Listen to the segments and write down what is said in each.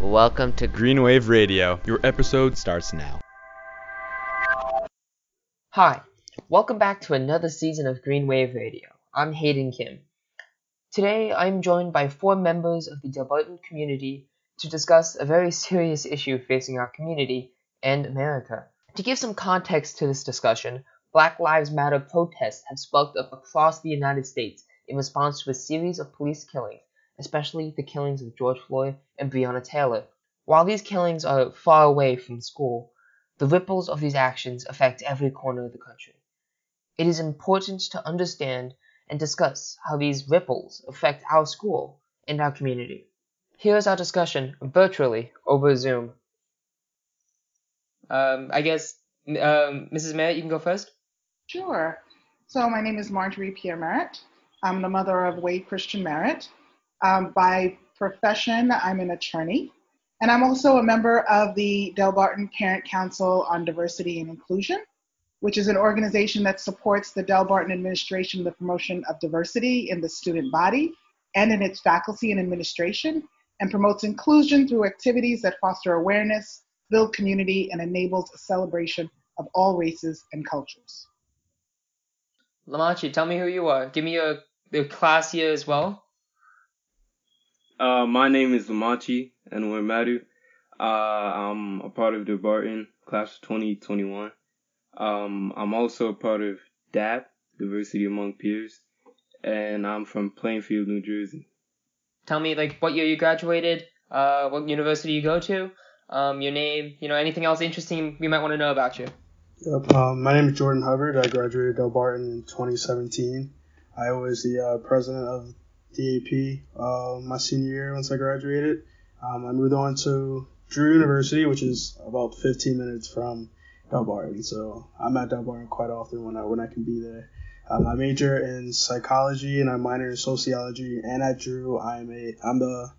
Welcome to Green Wave Radio. Your episode starts now. Hi, welcome back to another season of Green Wave Radio. I'm Hayden Kim. Today I'm joined by four members of the Delbarton community to discuss a very serious issue facing our community and America. To give some context to this discussion, Black Lives Matter protests have sparked up across the United States in response to a series of police killings, especially the killings of George Floyd and Breonna Taylor. While these killings are far away from school, the ripples of these actions affect every corner of the country. It is important to understand and discuss how these ripples affect our school and our community. Here's our discussion virtually over Zoom. Um, I guess, um, Mrs. Merritt, you can go first. Sure. So my name is Marjorie Pierre Merritt. I'm the mother of Wade Christian Merritt. Um, by profession, I'm an attorney, and I'm also a member of the Delbarton Parent Council on Diversity and Inclusion, which is an organization that supports the Delbarton administration in the promotion of diversity in the student body and in its faculty and administration, and promotes inclusion through activities that foster awareness, build community, and enables a celebration of all races and cultures. Lamachi, tell me who you are. Give me your, your class year as well. Uh, my name is Lamachi and we're Madu. Uh, I'm a part of Delbarton class of 2021. Um, I'm also a part of DAP, Diversity Among Peers, and I'm from Plainfield, New Jersey. Tell me, like, what year you graduated, uh, what university you go to, um, your name, you know, anything else interesting we might want to know about you. Yep. Um, my name is Jordan Hubbard. I graduated Delbarton in 2017. I was the uh, president of DAP uh, my senior year once I graduated. Um, I moved on to Drew University, which is about 15 minutes from Delbarton. So I'm at Delbarton quite often when I when I can be there. Um, I major in psychology and I minor in sociology. And at Drew, I'm a I'm the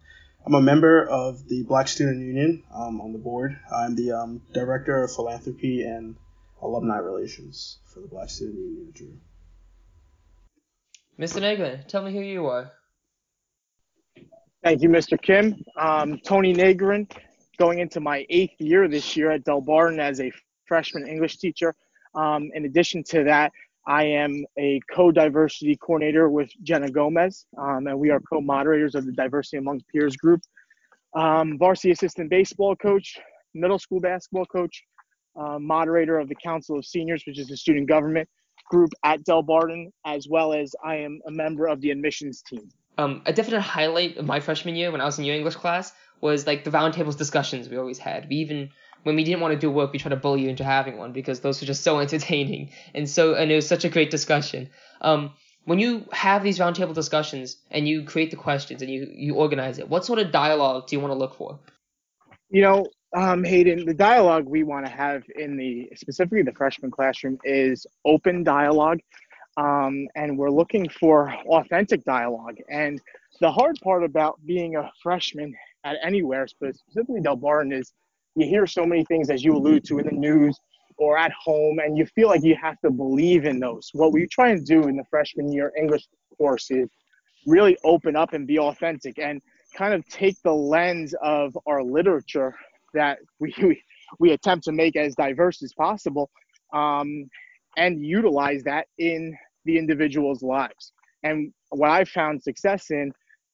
I'm a member of the Black Student Union um, on the board. I'm the um, director of philanthropy and alumni relations for the Black Student Union at Drew. Mr. Negrin, tell me who you are. Thank you, Mr. Kim. Um, Tony Negrin, going into my eighth year this year at Delbarton as a freshman English teacher. Um, in addition to that, I am a co-diversity coordinator with Jenna Gomez, um, and we are co-moderators of the Diversity Among Peers group. Um, varsity assistant baseball coach, middle school basketball coach, uh, moderator of the Council of Seniors, which is the student government group at Delbarton, as well as I am a member of the admissions team. Um, a definite highlight of my freshman year when I was in your English class was like the roundtables discussions we always had. We even when we didn't want to do work, we tried to bully you into having one because those were just so entertaining and so and it was such a great discussion. Um, when you have these roundtable discussions and you create the questions and you you organize it, what sort of dialogue do you want to look for? You know, um, Hayden, the dialogue we want to have in the specifically the freshman classroom is open dialogue, um, and we're looking for authentic dialogue. And the hard part about being a freshman at anywhere, specifically Delbarton, is you hear so many things as you allude to in the news or at home, and you feel like you have to believe in those. What we try and do in the freshman year English course is really open up and be authentic and kind of take the lens of our literature that we, we, we attempt to make as diverse as possible um, and utilize that in the individual's lives. And what I've found success in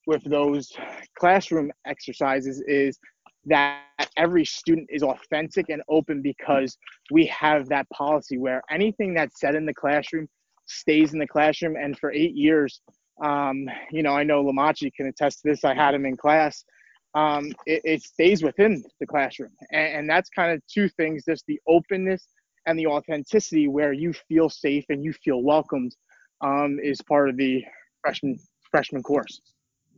with those classroom exercises is that every student is authentic and open because we have that policy where anything that's said in the classroom stays in the classroom. And for eight years, um, you know, I know Lamachi can attest to this. I had him in class um, it, it, stays within the classroom. And, and that's kind of two things just the openness and the authenticity where you feel safe and you feel welcomed um, is part of the freshman freshman course.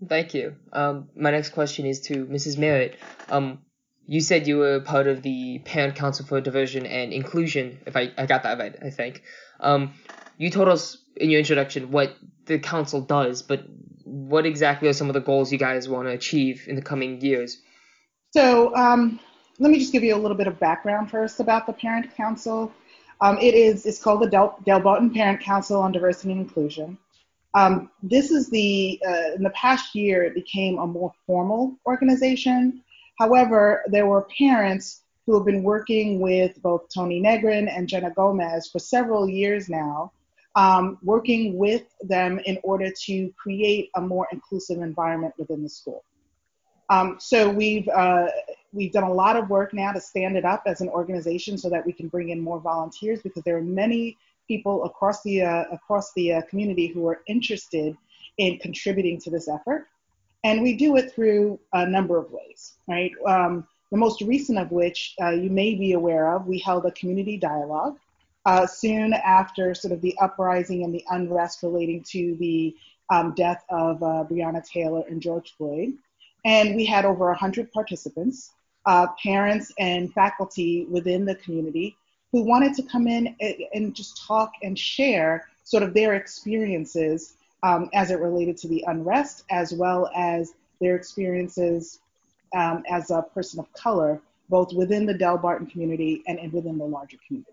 Thank you. Um, my next question is to Mrs. Merritt. Um, you said you were part of the Parent Council for Diversion and Inclusion, if I, I got that right, I think. Um, you told us in your introduction what the council does, but what exactly are some of the goals you guys want to achieve in the coming years? So, um, let me just give you a little bit of background first about the Parent Council. Um, it is it's called the Del, Delbarton Parent Council on Diversity and Inclusion. Um, this is the, uh, in the past year, it became a more formal organization. However, there were parents who have been working with both Tony Negrin and Jenna Gomez for several years now, um, working with them in order to create a more inclusive environment within the school. Um, so we've uh, we've done a lot of work now to stand it up as an organization so that we can bring in more volunteers because there are many people across the uh, across the uh, community who are interested in contributing to this effort, and we do it through a number of ways. Right, um, the most recent of which uh, you may be aware of, we held a community dialogue uh, soon after sort of the uprising and the unrest relating to the um, death of uh, Breonna Taylor and George Floyd. And we had over 100 participants, uh, parents and faculty within the community who wanted to come in and, just talk and share sort of their experiences um, as it related to the unrest, as well as their experiences um, as a person of color, both within the Delbarton community and within the larger community.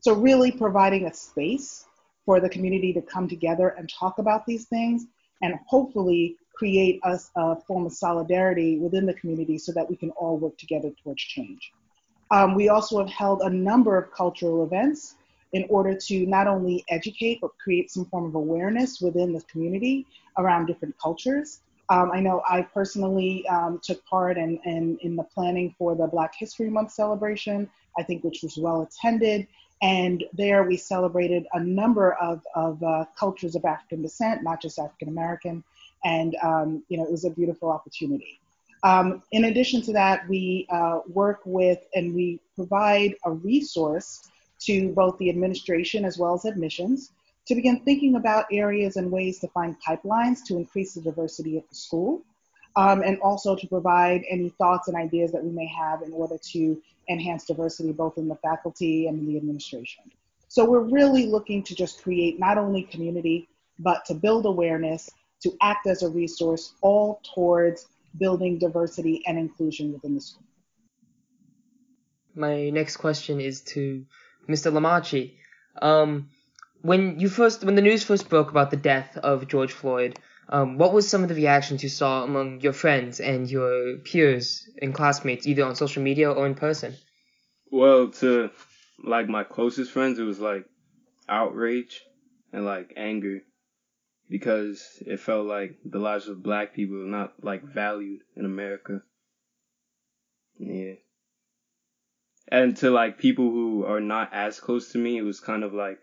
So, really providing a space for the community to come together and talk about these things and hopefully create us a form of solidarity within the community so that we can all work together towards change. Um, we also have held a number of cultural events in order to not only educate but create some form of awareness within the community around different cultures. Um, I know I personally um, took part in, in, in the planning for the Black History Month celebration, I think which was well attended. And there we celebrated a number of, of uh, cultures of African descent, not just African American, and um, you know it was a beautiful opportunity. Um, in addition to that, we uh, work with and we provide a resource to both the administration as well as admissions to begin thinking about areas and ways to find pipelines to increase the diversity at the school, um, and also to provide any thoughts and ideas that we may have in order to enhance diversity both in the faculty and in the administration. So we're really looking to just create not only community, but to build awareness to act as a resource, all towards building diversity and inclusion within the school. My next question is to Mr. Lamachi. Um, when you first, when the news first broke about the death of George Floyd, um, what was some of the reactions you saw among your friends and your peers and classmates, either on social media or in person? Well, to like my closest friends, it was like outrage and like anger because it felt like the lives of black people were not like valued in America. Yeah. And to like people who are not as close to me, it was kind of like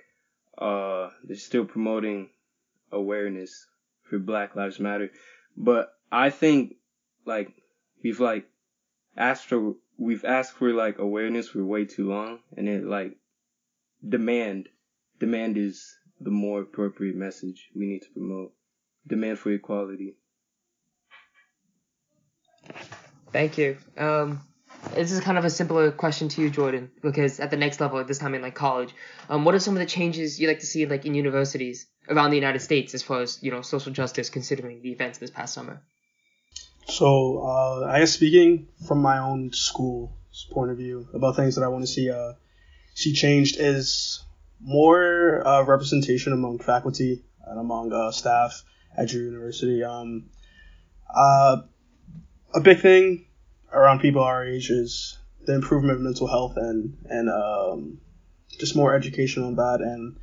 uh they're still promoting awareness for Black Lives Matter. But I think like we've like asked for we've asked for like awareness for way too long and it like demand demand is the more appropriate message we need to promote. Demand for equality. Thank you. Um, this is kind of a simpler question to you, Jordan, because at the next level, at this time in like college, um, what are some of the changes you like to see like in universities around the United States as far as you know social justice, considering the events this past summer? So, uh, I guess speaking from my own school's point of view about things that I want to see uh, see changed is more uh, representation among faculty and among uh, staff at your university. Um, uh, a big thing around people our age is the improvement of mental health and and um, just more education on that. And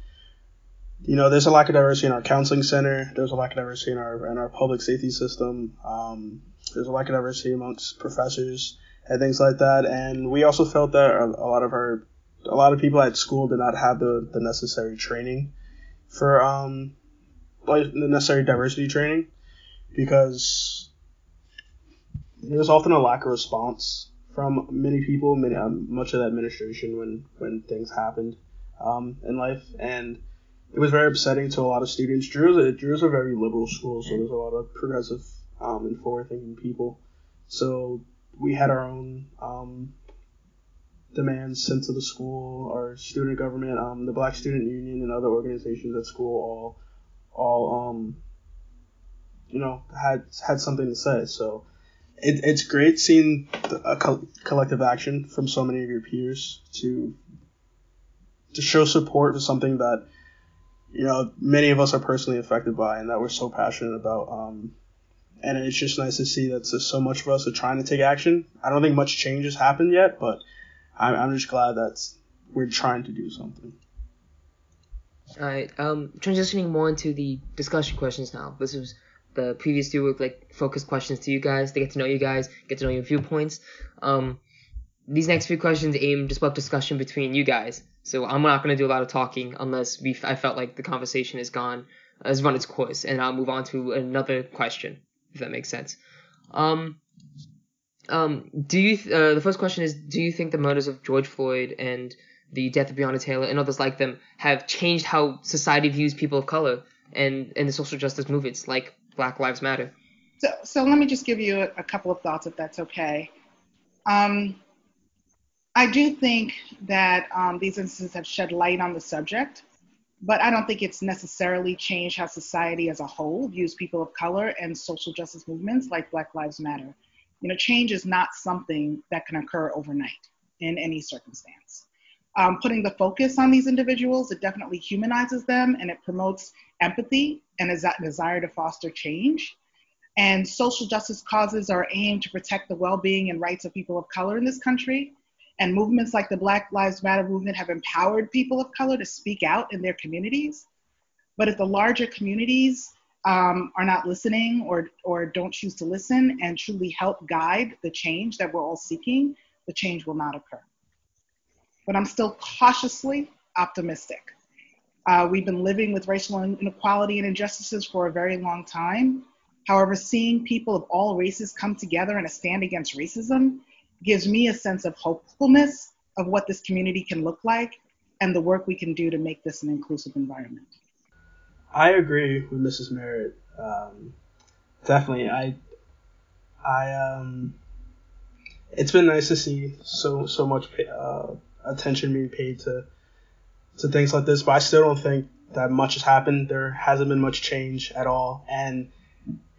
you know, there's a lack of diversity in our counseling center. There's a lack of diversity in our in our public safety system. Um, there's a lack of diversity amongst professors and things like that. And we also felt that a, a lot of our a lot of people at school did not have the, the necessary training for um like the necessary diversity training because there's often a lack of response from many people, many um, much of the administration when when things happened um, in life, and it was very upsetting to a lot of students. Drew's a, Drew's a very liberal school, so there's a lot of progressive um, and forward thinking people. So we had our own um, demands sent to the school, our student government, um, the Black Student Union, and other organizations at school all, all, um, you know, had had something to say. So it, it's great seeing a co- collective action from so many of your peers to to show support for something that you know, many of us are personally affected by and that we're so passionate about. Um, and it's just nice to see that so much of us are trying to take action. I don't think much change has happened yet, but I'm, I'm just glad that we're trying to do something. All right. Um, transitioning more into the discussion questions now. This was the previous two were like focused questions to you guys to get to know you guys, get to know your viewpoints. Um, these next few questions aim to spark discussion between you guys. So I'm not to do a lot of talking unless we I felt like the conversation has gone has run its course, and I'll move on to another question if that makes sense. Um, um, do you uh, the first question is do you think the murders of George Floyd and the death of Breonna Taylor and others like them have changed how society views people of color and and the social justice movements like Black Lives Matter? So, so let me just give you a, a couple of thoughts, if that's okay. Um, I do think that um, these instances have shed light on the subject, but I don't think it's necessarily changed how society as a whole views people of color and social justice movements like Black Lives Matter. You know, change is not something that can occur overnight in any circumstance. Um, putting the focus on these individuals, it definitely humanizes them and it promotes empathy and is that desire to foster change. And social justice causes are aimed to protect the well being and rights of people of color in this country and movements like the Black Lives Matter movement have empowered people of color to speak out in their communities. But if the larger communities um, are not listening or, or don't choose to listen and truly help guide the change that we're all seeking, the change will not occur. But I'm still cautiously optimistic. Uh, we've been living with racial inequality and injustices for a very long time. However, seeing people of all races come together in a stand against racism gives me a sense of hopefulness of what this community can look like and the work we can do to make this an inclusive environment. I agree with Mrs. Merritt. Um, definitely, I, I, um, it's been nice to see so so much uh, attention being paid to to things like this, but I still don't think that much has happened. There hasn't been much change at all, and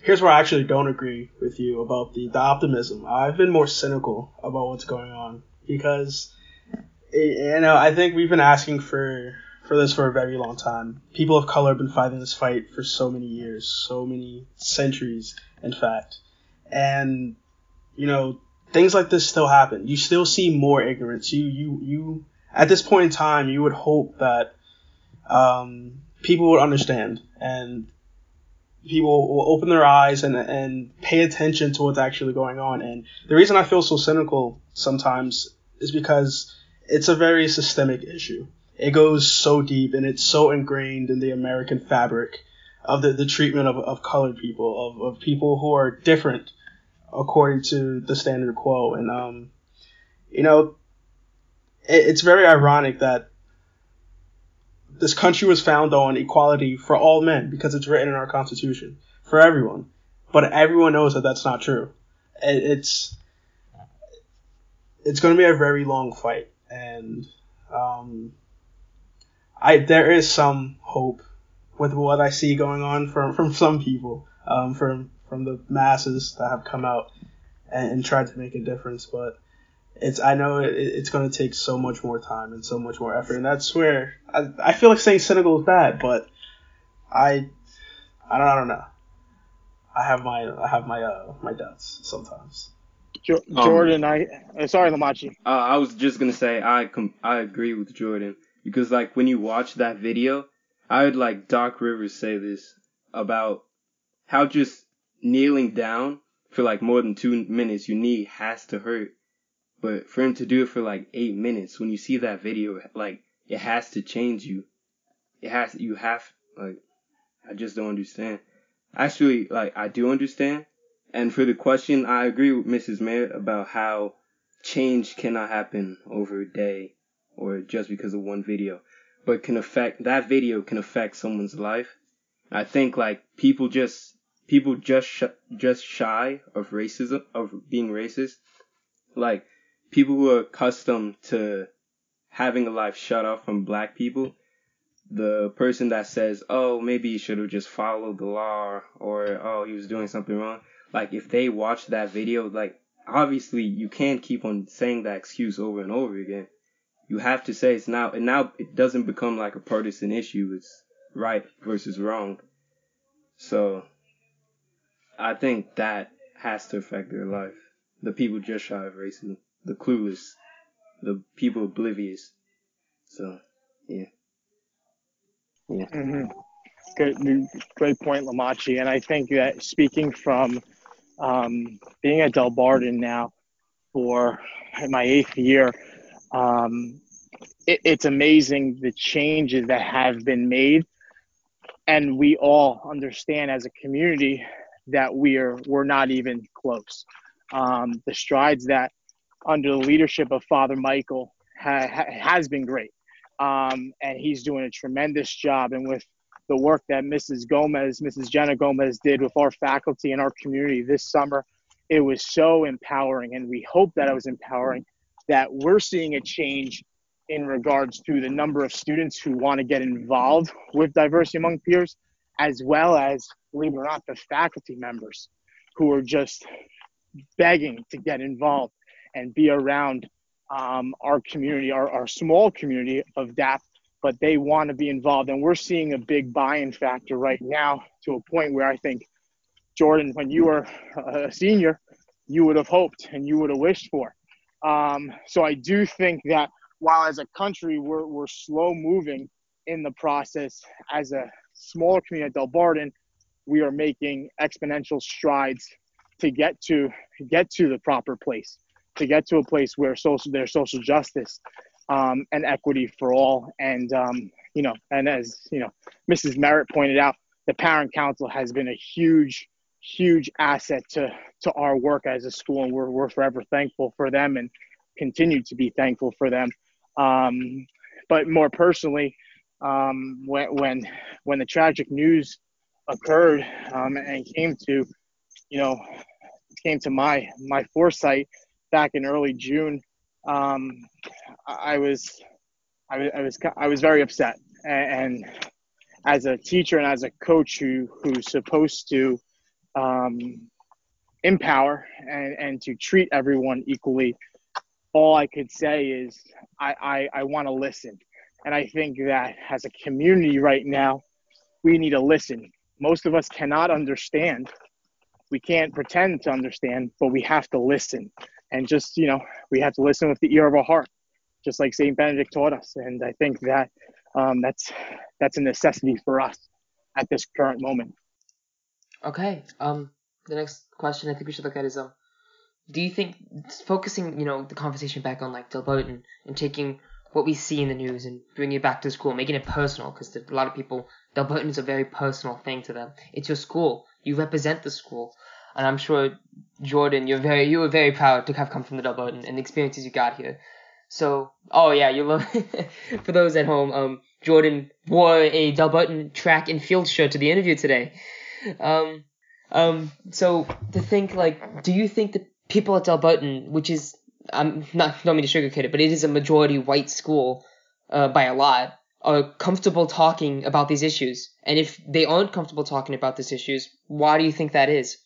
here's where I actually don't agree with you about the, the optimism. I've been more cynical about what's going on because you know I think we've been asking for for this for a very long time. People of color have been fighting this fight for so many years, so many centuries, in fact, and you know things like this still happen. You still see more ignorance. You you you at this point in time, you would hope that um, people would understand and people will open their eyes and and pay attention to what's actually going on. And the reason I feel so cynical sometimes is because it's a very systemic issue. It goes so deep and it's so ingrained in the American fabric of the, the treatment of, of colored people, of, of people who are different according to the standard quo. And, um, you know, it, it's very ironic that this country was founded on equality for all men because it's written in our constitution for everyone. But everyone knows that that's not true. It's it's going to be a very long fight, and um, I there is some hope with what I see going on from from some people, um, from from the masses that have come out and, and tried to make a difference, but it's I know it, it's going to take so much more time and so much more effort, and that's where I, I feel like saying cynical is bad, but I I don't, I don't know. I have my I have my uh my doubts sometimes. Um, Jordan, um, I uh, sorry, Lamachi. Uh, I was just gonna say I com- I agree with Jordan because like when you watch that video, I would like Doc Rivers say this about how just kneeling down for like more than two minutes your knee has to hurt but for him to do it for like eight minutes, when you see that video, like it has to change you. It has you have like I just don't understand. Actually, like I do understand. And for the question, I agree with Mrs. Mayer about how change cannot happen over a day or just because of one video, but can affect that video can affect someone's life. I think like people just people just sh- just shy of racism of being racist. Like people who are accustomed to having a life shut off from black people, the person that says, oh, maybe you should have just followed the law or, oh, he was doing something wrong. Like, if they watch that video, like, obviously you can't keep on saying that excuse over and over again. You have to say it's now, and now it doesn't become like a partisan issue. It's right versus wrong. So I think that has to affect their life. The people just shy of racism, the clueless, the people oblivious. So yeah. Yeah. Mm-hmm. Good, great point, Lamachi. And I think that speaking from um, being at Delbarton now for my eighth year, um, it, it's amazing the changes that have been made, and we all understand as a community that we are we're not even close. Um, the strides that under the leadership of Father Michael ha, ha, has been great, um, and he's doing a tremendous job. And with the work that Mrs. Gomez, Mrs. Jenna Gomez did with our faculty and our community this summer, it was so empowering, and we hope that it was empowering that we're seeing a change in regards to the number of students who want to get involved with diversity among peers, as well as, believe it or not, the faculty members who are just begging to get involved and be around um, our community, our, our small community of DAP, but they want to be involved. And we're seeing a big buy in factor right now to a point where I think, Jordan, when you were a senior, you would have hoped and you would have wished for. Um, so I do think that while as a country we're, we're slow moving in the process, as a smaller community at Delbarton, we are making exponential strides to get to get to the proper place, to get to a place where social there's social justice um, and equity for all. And um, you know, and as you know, Mrs. Merritt pointed out, the parent council has been a huge, huge asset to to our work as a school, and we're we're forever thankful for them and continue to be thankful for them. Um, but more personally, um, when when when the tragic news occurred um, and came to, you know, came to my my foresight back in early June, um, I was I was I was I was very upset and, and as a teacher and as a coach who who's supposed to um, empower and, and to treat everyone equally, all I could say is I, I, I want to listen. And I think that as a community right now, we need to listen. Most of us cannot understand. We can't pretend to understand, but we have to listen. And just, you know, we have to listen with the ear of our heart, just like St. Benedict taught us. And I think that um, that's that's a necessity for us at this current moment. Okay. Um, the next question I think we should look at is um, do you think focusing you know the conversation back on like Delbarton and taking what we see in the news and bringing it back to school, making it personal because a lot of people Delbarton is a very personal thing to them. It's your school. You represent the school, and I'm sure Jordan, you're very you were very proud to have come from the Delbarton and the experiences you got here. So, oh yeah, you love. for those at home, um, Jordan wore a Delbarton track and field shirt to the interview today. Um, um, so to think like, do you think that people at Delbarton, which is I'm not don't mean to sugarcoat it, but it is a majority white school uh, by a lot, are comfortable talking about these issues? And if they aren't comfortable talking about these issues, why do you think that is?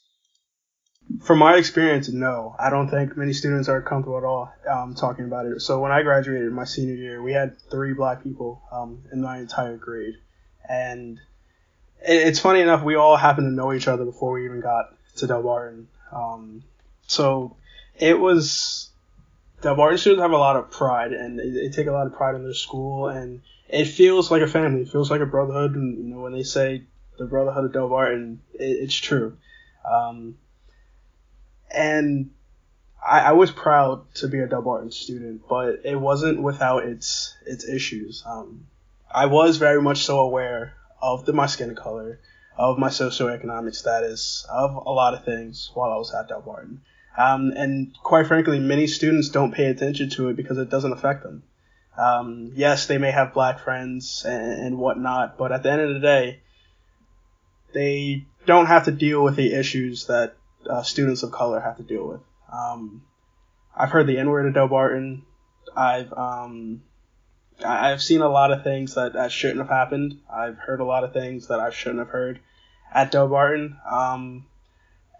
From my experience, no. I don't think many students are comfortable at all um, talking about it. So when I graduated my senior year, we had three black people um, in my entire grade, and it's funny enough, we all happened to know each other before we even got to Delbarton. Um, so it was Delbarton students have a lot of pride and they, they, take a lot of pride in their school and it feels like a family. It feels like a brotherhood. And you know when they say the brotherhood of Delbarton, it, it's true. Um, and I, I, was proud to be a Delbarton student, but it wasn't without its its issues. Um, I was very much so aware of the, my skin color, of my socioeconomic status, of a lot of things while I was at Delbarton. Um, and quite frankly, many students don't pay attention to it because it doesn't affect them. Um, yes, they may have black friends and, and, whatnot, but at the end of the day, they don't have to deal with the issues that uh, students of color have to deal with. Um, I've heard the N word at Delbarton. I've um, I've seen a lot of things that, that shouldn't have happened. I've heard a lot of things that I shouldn't have heard at Delbarton. Um,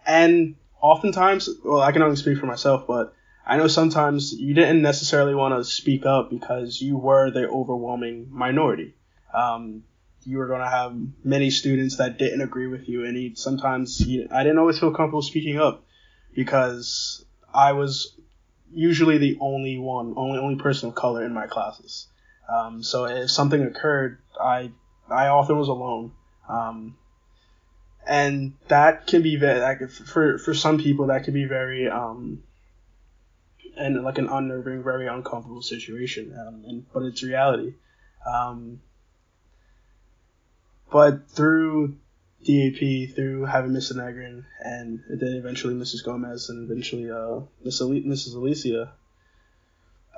and oftentimes, well, I can only speak for myself, but I know sometimes you didn't necessarily want to speak up because you were the overwhelming minority. Um, you were going to have many students that didn't agree with you, and sometimes he, I didn't always feel comfortable speaking up because I was usually the only one, only only person of color in my classes. Um, so if something occurred, I I often was alone. Um, and that can be very like for for some people that can be very um and like an unnerving, very uncomfortable situation. Um, and but it's reality. Um, but through DAP, through having Mr. Negrin, and then eventually Mrs. Gomez, and eventually uh, Miss Mrs. Alicia,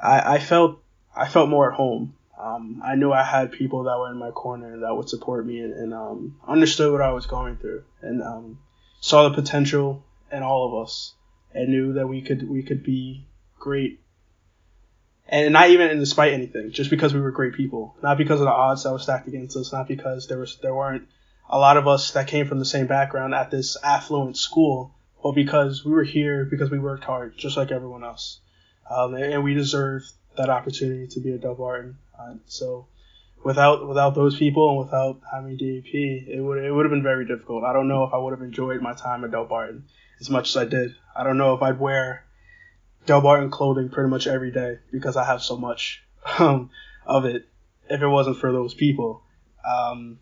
I, I felt I felt more at home. Um, I knew I had people that were in my corner that would support me and, and um, understood what I was going through, and um, saw the potential in all of us, and knew that we could we could be great. And not even in despite anything, just because we were great people, not because of the odds that were stacked against us, not because there was there weren't a lot of us that came from the same background at this affluent school, but because we were here because we worked hard, just like everyone else, um, and, and, we deserve that opportunity to be a Delbarton. Uh, so, without without those people and without having DAP, it would it would have been very difficult. I don't know if I would have enjoyed my time at Delbarton as much as I did. I don't know if I'd wear Delbarton clothing pretty much every day because I have so much um, of it. If it wasn't for those people, um,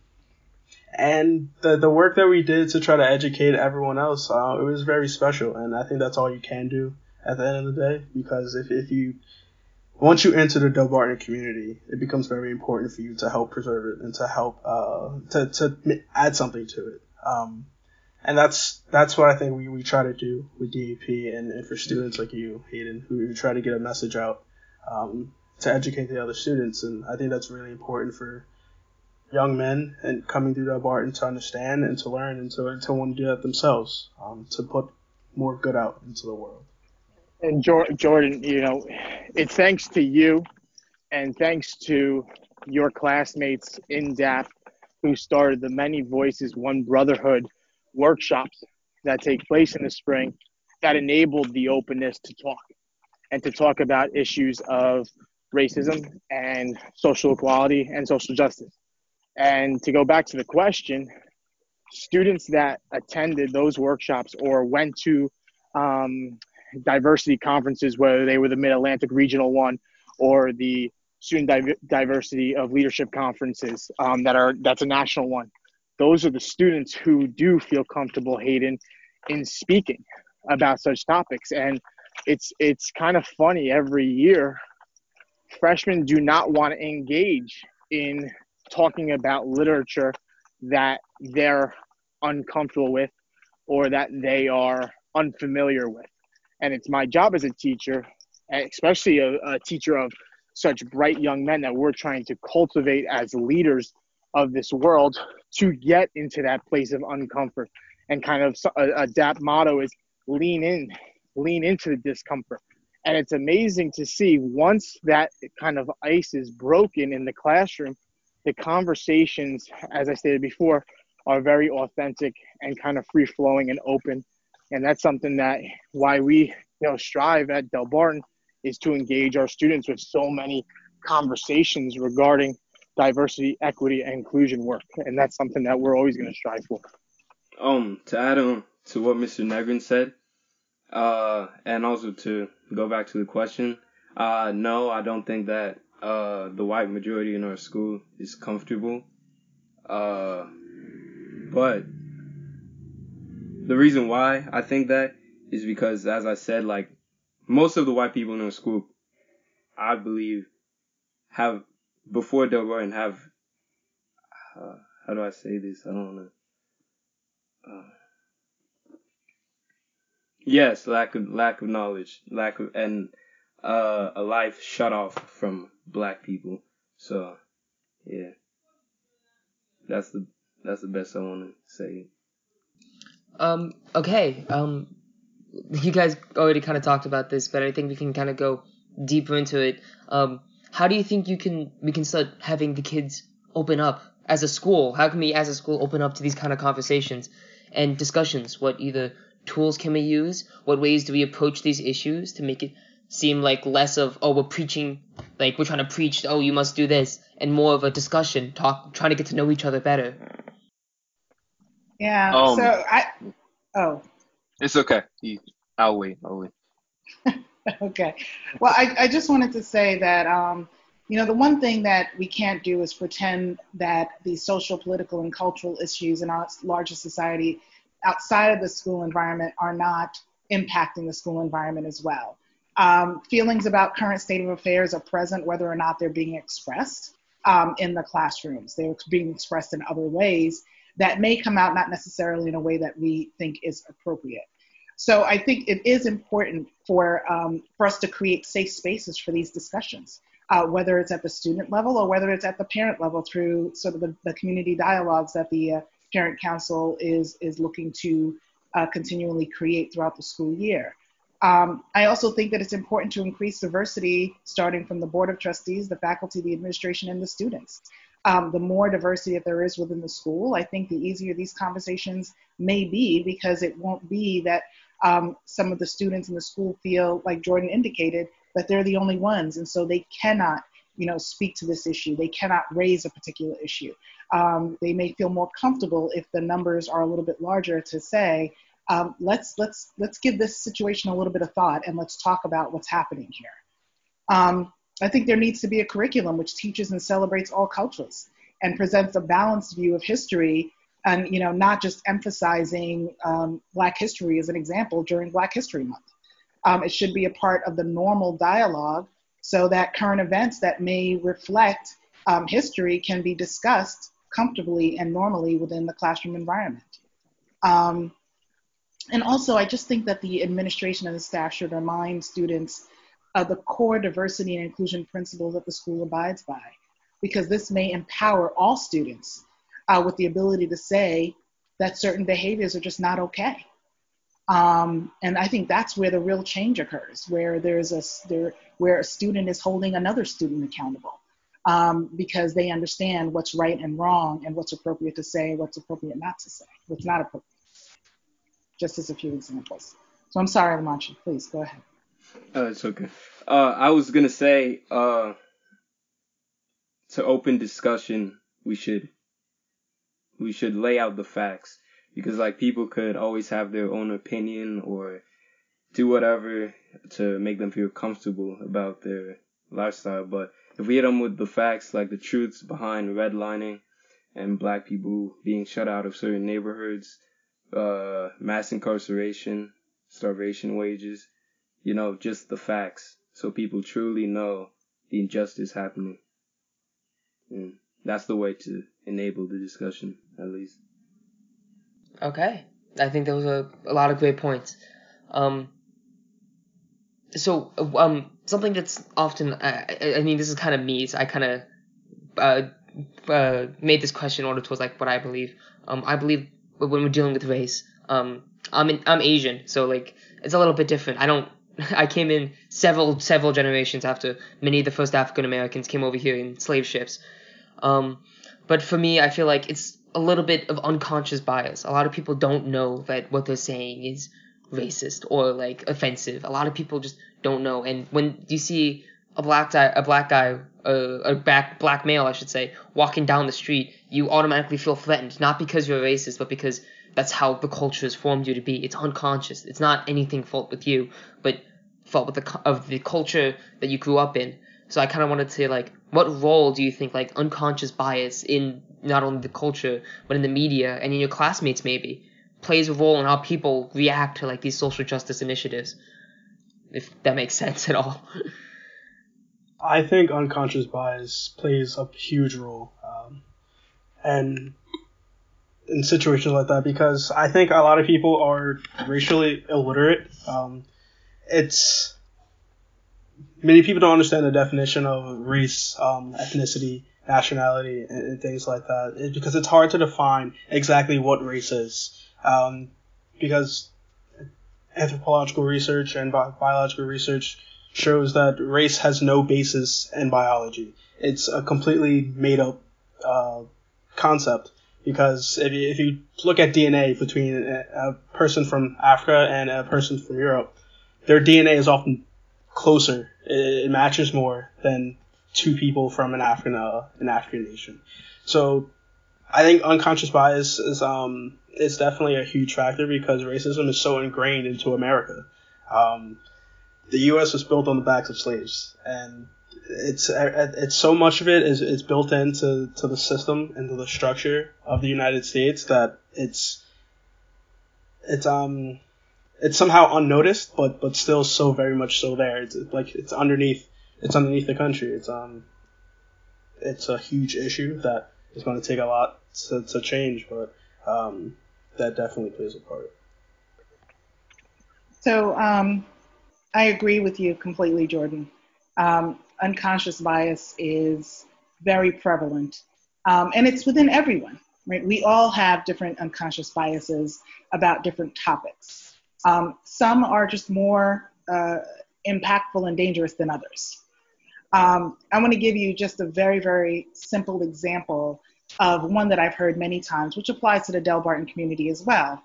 and the the work that we did to try to educate everyone else, uh, it was very special, and I think that's all you can do at the end of the day because if if you once you enter the Delbarton community, it becomes very important for you to help preserve it and to help uh, to to add something to it. Um, and that's that's what I think we, we try to do with DAP and, and for students like you, Hayden, who try to get a message out um, to educate the other students, and I think that's really important for young men and coming through Delbarton to understand and to learn and to, to want to do that themselves, um, to put more good out into the world. And Jordan, you know, it's thanks to you and thanks to your classmates in DAP who started the Many Voices One Brotherhood workshops that take place in the spring that enabled the openness to talk and to talk about issues of racism and social equality and social justice. And to go back to the question, students that attended those workshops or went to um, diversity conferences, whether they were the Mid Atlantic Regional one or the Student Div- Diversity of Leadership conferences um, that are that's a national one those are the students who do feel comfortable, Hayden, in speaking about such topics. And it's it's kind of funny every year. Freshmen do not want to engage in talking about literature that they're uncomfortable with or that they are unfamiliar with. And it's my job as a teacher, especially a, a teacher of such bright young men that we're trying to cultivate as leaders of this world to get into that place of uncomfort and kind of adapt motto is lean in lean into the discomfort. And it's amazing to see once that kind of ice is broken in the classroom the conversations as i stated before are very authentic and kind of free flowing and open and that's something that why we you know strive at Delbarton is to engage our students with so many conversations regarding diversity, equity, and inclusion work, and that's something that we're always going to strive for. Um, to add on to what Mr. Negrin said, uh, and also to go back to the question, uh, no, I don't think that uh, the white majority in our school is comfortable. Uh, but the reason why I think that is because, as I said, like most of the white people in our school, I believe, have before Delbarton have uh, how do I say this? I don't know. Uh, yes, lack of lack of knowledge, lack of and uh, a life shut off from black people. So yeah, that's the that's the best I want to say. Um. Okay. Um. You guys already kind of talked about this, but I think we can kind of go deeper into it. Um how do you think you can we can start having the kids open up as a school? How can we as a school open up to these kind of conversations and discussions? What either tools can we use? What ways do we approach these issues to make it seem like less of oh we're preaching like we're trying to preach, oh, you must do this, and more of a discussion, talk, trying to get to know each other better. Yeah. Um, so I. Oh. It's okay. I'll wait. I'll wait. okay. Well, I, I just wanted to say that, um, you know, the one thing that we can't do is pretend that the social, political, and cultural issues in our larger society outside of the school environment are not impacting the school environment as well. Um, feelings about current state of affairs are present whether or not they're being expressed um, in the classrooms. They're being expressed in other ways that may come out not necessarily in a way that we think is appropriate. So I think it is important for, um, for us to create safe spaces for these discussions, uh, whether it's at the student level or whether it's at the parent level through sort of the, the community dialogues that the uh, parent council is, is looking to uh, continually create throughout the school year. Um, I also think that it's important to increase diversity starting from the board of trustees, the faculty, the administration, and the students. Um, the more diversity that there is within the school, I think the easier these conversations may be because it won't be that um, some of the students in the school feel, like Jordan indicated, that they're the only ones, and so they cannot, you know, speak to this issue. They cannot raise a particular issue. Um, they may feel more comfortable if the numbers are a little bit larger to say, um, let's let's let's give this situation a little bit of thought and let's talk about what's happening here. Um, I think there needs to be a curriculum which teaches and celebrates all cultures and presents a balanced view of history and you know not just emphasizing um, black history as an example during black history month. Um, it should be a part of the normal dialogue so that current events that may reflect um, history can be discussed comfortably and normally within the classroom environment. Um, and also i just think that the administration and the staff should remind students of the core diversity and inclusion principles that the school abides by because this may empower all students uh, with the ability to say that certain behaviors are just not okay. Um, and I think that's where the real change occurs, where there's a there, where a student is holding another student accountable um, because they understand what's right and wrong and what's appropriate to say, what's appropriate not to say, what's not appropriate. Just as a few examples. So I'm sorry, Lamachi. Please go ahead. Uh, it's okay. Uh, I was gonna say, uh, to open discussion, we should we should lay out the facts because like people could always have their own opinion or do whatever to make them feel comfortable about their lifestyle. But if we hit them with the facts, like the truths behind redlining and black people being shut out of certain neighborhoods, uh, mass incarceration, starvation wages, you know, just the facts, so people truly know the injustice happening. And that's the way to enable the discussion, at least. Okay, I think those are a lot of great points. Um, so um, something that's often I, I mean this is kind of me. So I kind of uh, uh, made this question in order towards like what I believe. Um, I believe when we're dealing with race, um, I'm in, I'm Asian, so like it's a little bit different. I don't. I came in several several generations after many of the first African Americans came over here in slave ships. Um, but for me, I feel like it's a little bit of unconscious bias. A lot of people don't know that what they're saying is racist or like offensive. A lot of people just don't know. And when you see a black guy, a black guy, uh, a black black male, I should say, walking down the street, you automatically feel threatened, not because you're a racist, but because that's how the culture has formed you to be. It's unconscious. It's not anything fault with you, but fault with the of the culture that you grew up in. So I kind of wanted to say like, what role do you think like unconscious bias in not only the culture but in the media and in your classmates maybe plays a role in how people react to like these social justice initiatives? If that makes sense at all. I think unconscious bias plays a huge role, um, and in situations like that, because I think a lot of people are racially illiterate. Um, it's many people don't understand the definition of race, um, ethnicity, nationality, and, and, things like that. It, because it's hard to define exactly what race is. Um, because anthropological research and bi- biological research shows that race has no basis in biology. It's a completely made up uh, concept. Because if you, if you look at DNA between a, a person from Africa and a person from Europe, their DNA is often closer. It, matches more than two people from an African uh, an African nation. So I think unconscious bias is um is definitely a huge factor because racism is so ingrained into America. Um, the U.S. was built on the backs of slaves, and it's it's so much of it is, is built into to the system into the structure of the United States that it's it's um it's somehow unnoticed, but but still so very much so there. It's like it's underneath it's underneath the country. It's um it's a huge issue that is going to take a lot to, to change, but um, that definitely plays a part. So um, I agree with you completely, Jordan. Um, unconscious bias is very prevalent, um, and it's within everyone. Right? We all have different unconscious biases about different topics. Um, some are just more uh, impactful and dangerous than others. Um, I want to give you just a very, very simple example of one that I've heard many times, which applies to the Delbarton community as well,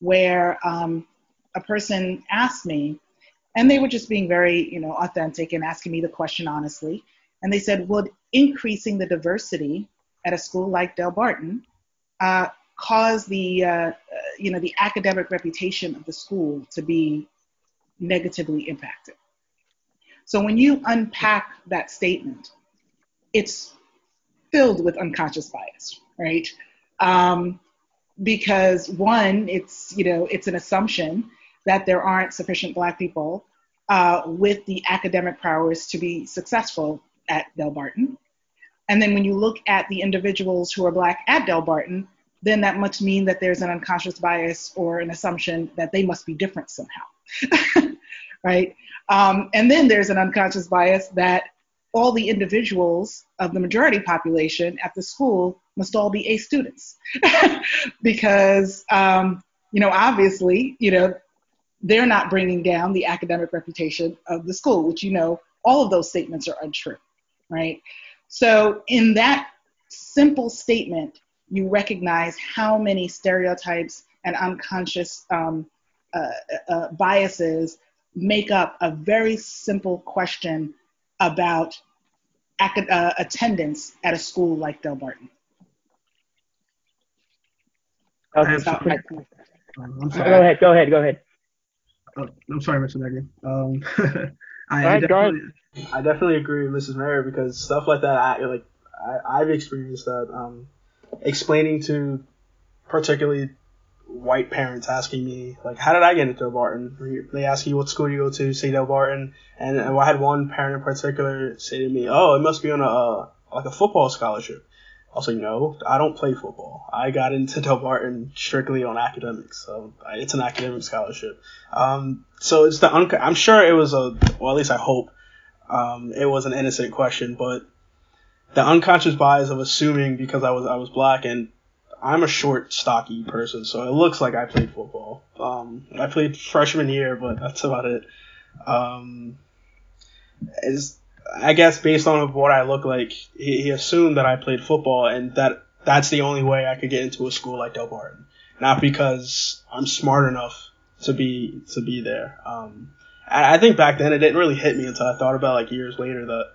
where um, a person asked me, and they were just being very, you know, authentic and asking me the question honestly. And they said, would increasing the diversity at a school like Delbarton uh, cause the, uh, uh, you know, the academic reputation of the school to be negatively impacted? So when you unpack that statement, it's filled with unconscious bias, right? Um, because one, it's you know it's an assumption that there aren't sufficient Black people uh, with the academic prowess to be successful at Delbarton. And then when you look at the individuals who are Black at Delbarton, then that must mean that there's an unconscious bias or an assumption that they must be different somehow, right? Um, and then there's an unconscious bias that all the individuals of the majority population at the school must all be A students. because, um, you know, obviously, you know, they're not bringing down the academic reputation of the school, which, you know, all of those statements are untrue, right? So, in that simple statement, you recognize how many stereotypes and unconscious um, uh, uh, biases make up a very simple question about acad- uh, attendance at a school like Delbarton. Okay. Go ahead. Go ahead. Go ahead. Oh, I'm sorry, Mr. Becker. Um, I, I, definitely, I definitely agree with Mrs. Merritt because stuff like that, I like, I, I've experienced that. Um, explaining to particularly white parents asking me like, how did I get into Delbarton? They ask you what school you go to, say Delbarton, and, and I had one parent in particular say to me, "Oh, it must be on a uh, like a football scholarship." Like, "No, I don't play football. I got into Delbarton strictly on academics, so it's an academic scholarship." Um, so it's the un- I'm sure it was a well, at least I hope um, it was an innocent question, but the unconscious bias of assuming because I was I was black and I'm a short, stocky person, so it looks like I played football. Um, I played freshman year, but that's about it. Um, is I guess based on what I look like, he, he, assumed that I played football, and that that's the only way I could get into a school like Delbarton. Not because I'm smart enough to be to be there. Um, I, I think back then it didn't really hit me until I thought about like years later that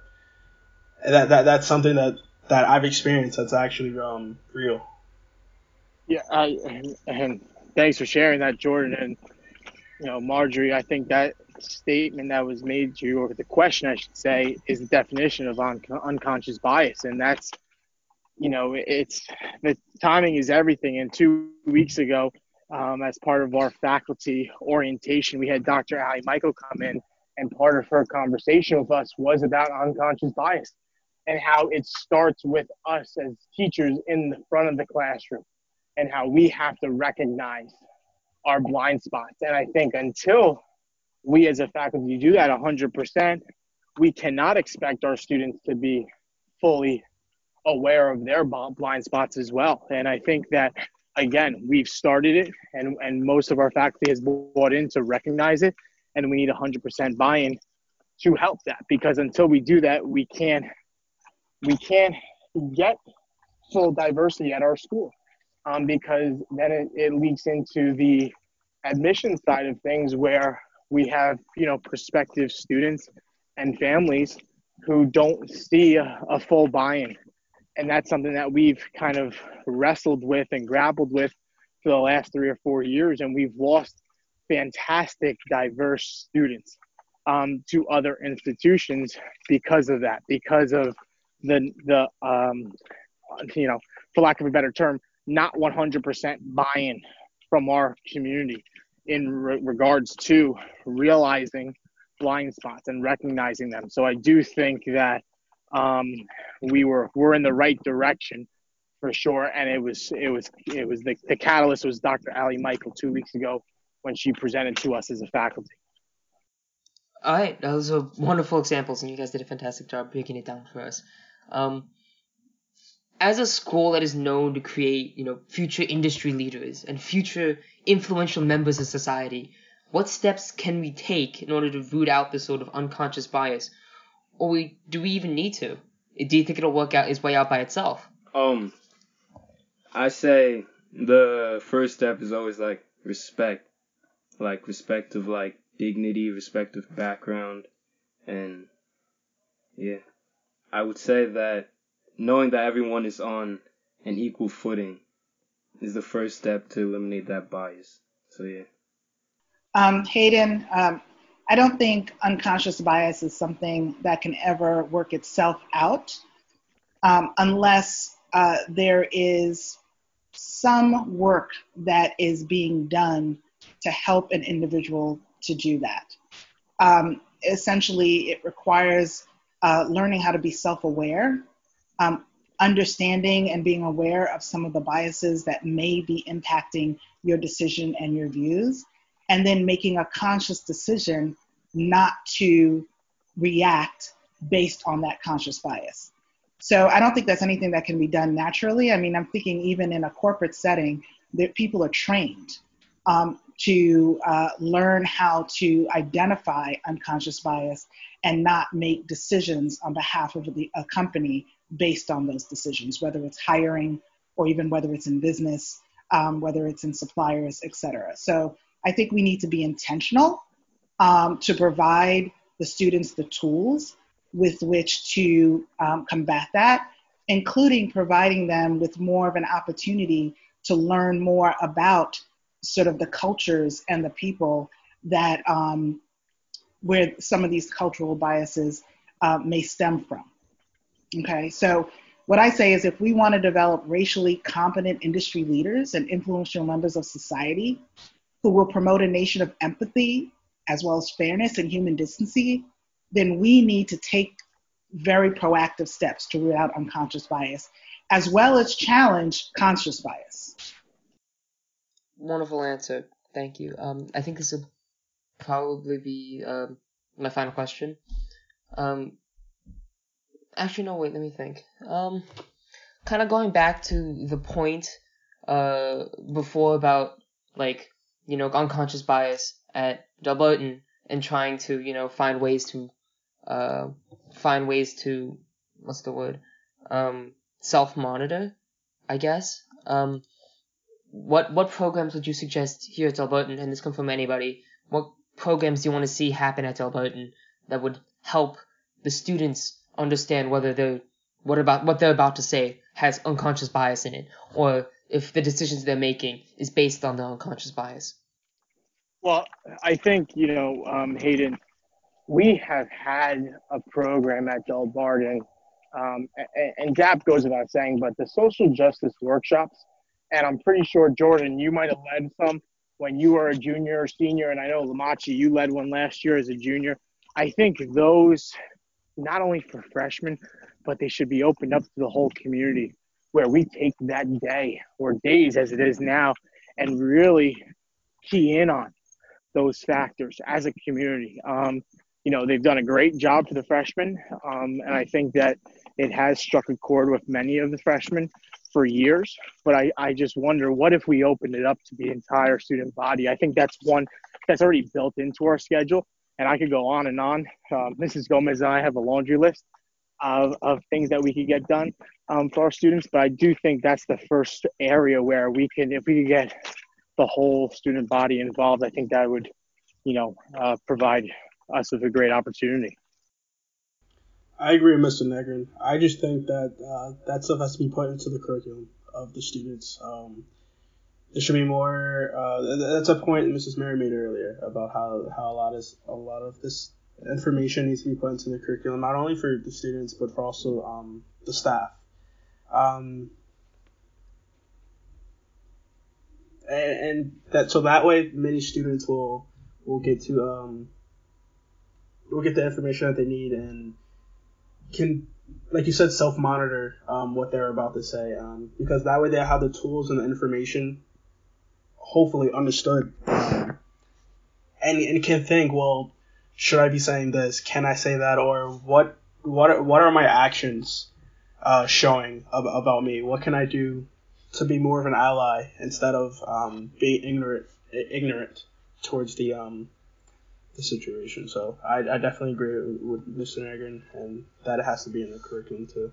that, that that's something that that I've experienced that's actually um, real. Yeah, I, and, and thanks for sharing that, Jordan. And you know, Marjorie, I think that statement that was made to you, or the question I should say, is the definition of un- unconscious bias, and that's you know, it's the timing is everything. And two weeks ago, um, as part of our faculty orientation, we had Dr. Ali Michael come in, and part of her conversation with us was about unconscious bias and how it starts with us as teachers in the front of the classroom and how we have to recognize our blind spots. And I think until we as a faculty do that 100%, we cannot expect our students to be fully aware of their blind spots as well. And I think that, again, we've started it and, and most of our faculty has bought in to recognize it. And we need 100% buy in to help that because until we do that, we can't, we can't get full diversity at our school um, because then it, it leaks into the admission side of things where we have you know prospective students and families who don't see a, a full buy-in, and that's something that we've kind of wrestled with and grappled with for the last three or four years, and we've lost fantastic, diverse students um, to other institutions because of that, because of the the um, you know, for lack of a better term, not 100% buy-in from our community in re- regards to realizing blind spots and recognizing them. So I do think that um, we were we're in the right direction for sure. And it was it was it was the, the catalyst was Dr. Ali Michael two weeks ago when she presented to us as a faculty. All right, those are wonderful examples, and you guys did a fantastic job breaking it down for us. Um, as a school that is known to create, you know, future industry leaders and future influential members of society, what steps can we take in order to root out this sort of unconscious bias, or we, do we even need to? Do you think it'll work out its way out by itself? Um, I say the first step is always like respect, like respect of like dignity, respect of background, and yeah, I would say that knowing that everyone is on an equal footing is the first step to eliminate that bias. So yeah. Um, Hayden, um, I don't think unconscious bias is something that can ever work itself out um, unless uh, there is some work that is being done to help an individual to do that. Um, essentially, it requires uh, learning how to be self aware, um, understanding and being aware of some of the biases that may be impacting your decision and your views, and then making a conscious decision not to react based on that conscious bias. So I don't think that's anything that can be done naturally. I mean, I'm thinking even in a corporate setting, that people are trained um, to uh, learn how to identify unconscious bias and not make decisions on behalf of the, a company based on those decisions, whether it's hiring or even whether it's in business, um, whether it's in suppliers, et cetera. So I think we need to be intentional um, to provide the students the tools with which to um, combat that, including providing them with more of an opportunity to learn more about sort of the cultures and the people that um, where some of these cultural biases uh, may stem from. Okay, so what I say is if we want to develop racially competent industry leaders and influential members of society who will promote a nation of empathy as well as fairness and human decency, then we need to take very proactive steps to root out unconscious bias, as well as challenge conscious bias. Wonderful answer. Thank you. Um, I think this will probably be um, my final question. Um, actually, no, wait, let me think. Um, kind of going back to the point uh, before about, like, you know, unconscious bias at Delbarton and trying to, you know, find ways to, uh, find ways to, what's the word, um, self-monitor, I guess. Um, what what programs would you suggest here at Delbarton, and this come from anybody? What programs do you want to see happen at Delbarton that would help the students understand whether they're what about what they're about to say has unconscious bias in it, or if the decisions they're making is based on the unconscious bias? Well, I think you know, um, Hayden, we have had a program at Delbarton, um, and, and DAP goes without saying, but the social justice workshops and I'm pretty sure Jordan, you might have led some when you were a junior or senior, and I know Lamachi, you led one last year as a junior. I think those, not only for freshmen, but they should be opened up to the whole community, where we take that day or days as it is now, and really key in on those factors as a community. Um, you know, they've done a great job for the freshmen, um, and I think that it has struck a chord with many of the freshmen for years, but I, I just wonder what if we opened it up to the entire student body? I think that's one that's already built into our schedule, and I could go on and on. Um, Mrs. Gomez and I have a laundry list of, of things that we could get done um, for our students, but I do think that's the first area where we can, if we could get the whole student body involved, I think that would, you know, uh, provide us with a great opportunity. I agree with Mr. Negrin. I just think that uh, that stuff has to be put into the curriculum of the students. Um, there should be more. Uh, that's a point Mrs. Merritt made earlier about how, how a lot is a lot of this information needs to be put into the curriculum, not only for the students but for also um, the staff. Um, and, and that so that way many students will will get to um, will get the information that they need and can like you said self monitor um, what they're about to say um, because that way they have the tools and the information hopefully understood and, and can think well should I be saying this can I say that or what what are, what are my actions uh, showing ab- about me what can I do to be more of an ally instead of um, being ignorant ignorant towards the um, the situation. So I, I definitely agree with, Mr. Negrin, and that has to be in the curriculum too.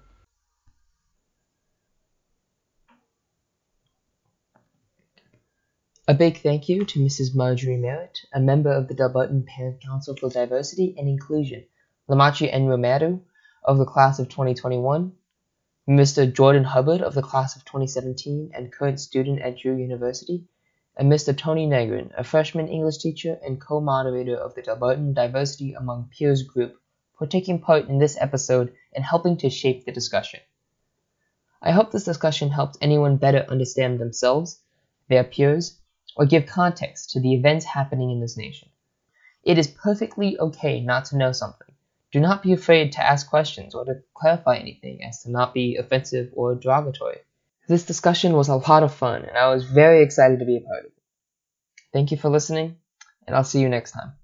A big thank you to Mrs. Marjorie Merritt, a member of the Delbarton Parent Council for Diversity and Inclusion, Lamachi. Romero of the class of 2021, Mr. Jordan Hubbard of the class of 2017 and current student at Drew University, and Mr. Tony Negrin, a freshman English teacher and co-moderator of the Delbarton Diversity Among Peers group, for taking part in this episode and helping to shape the discussion. I hope this discussion helped anyone better understand themselves, their peers, or give context to the events happening in this nation. It is perfectly okay not to know something do not be afraid to ask questions or to clarify anything as to not be offensive or derogatory. This discussion was a lot of fun, and I was very excited to be a part of it. Thank you for listening, and I'll see you next time.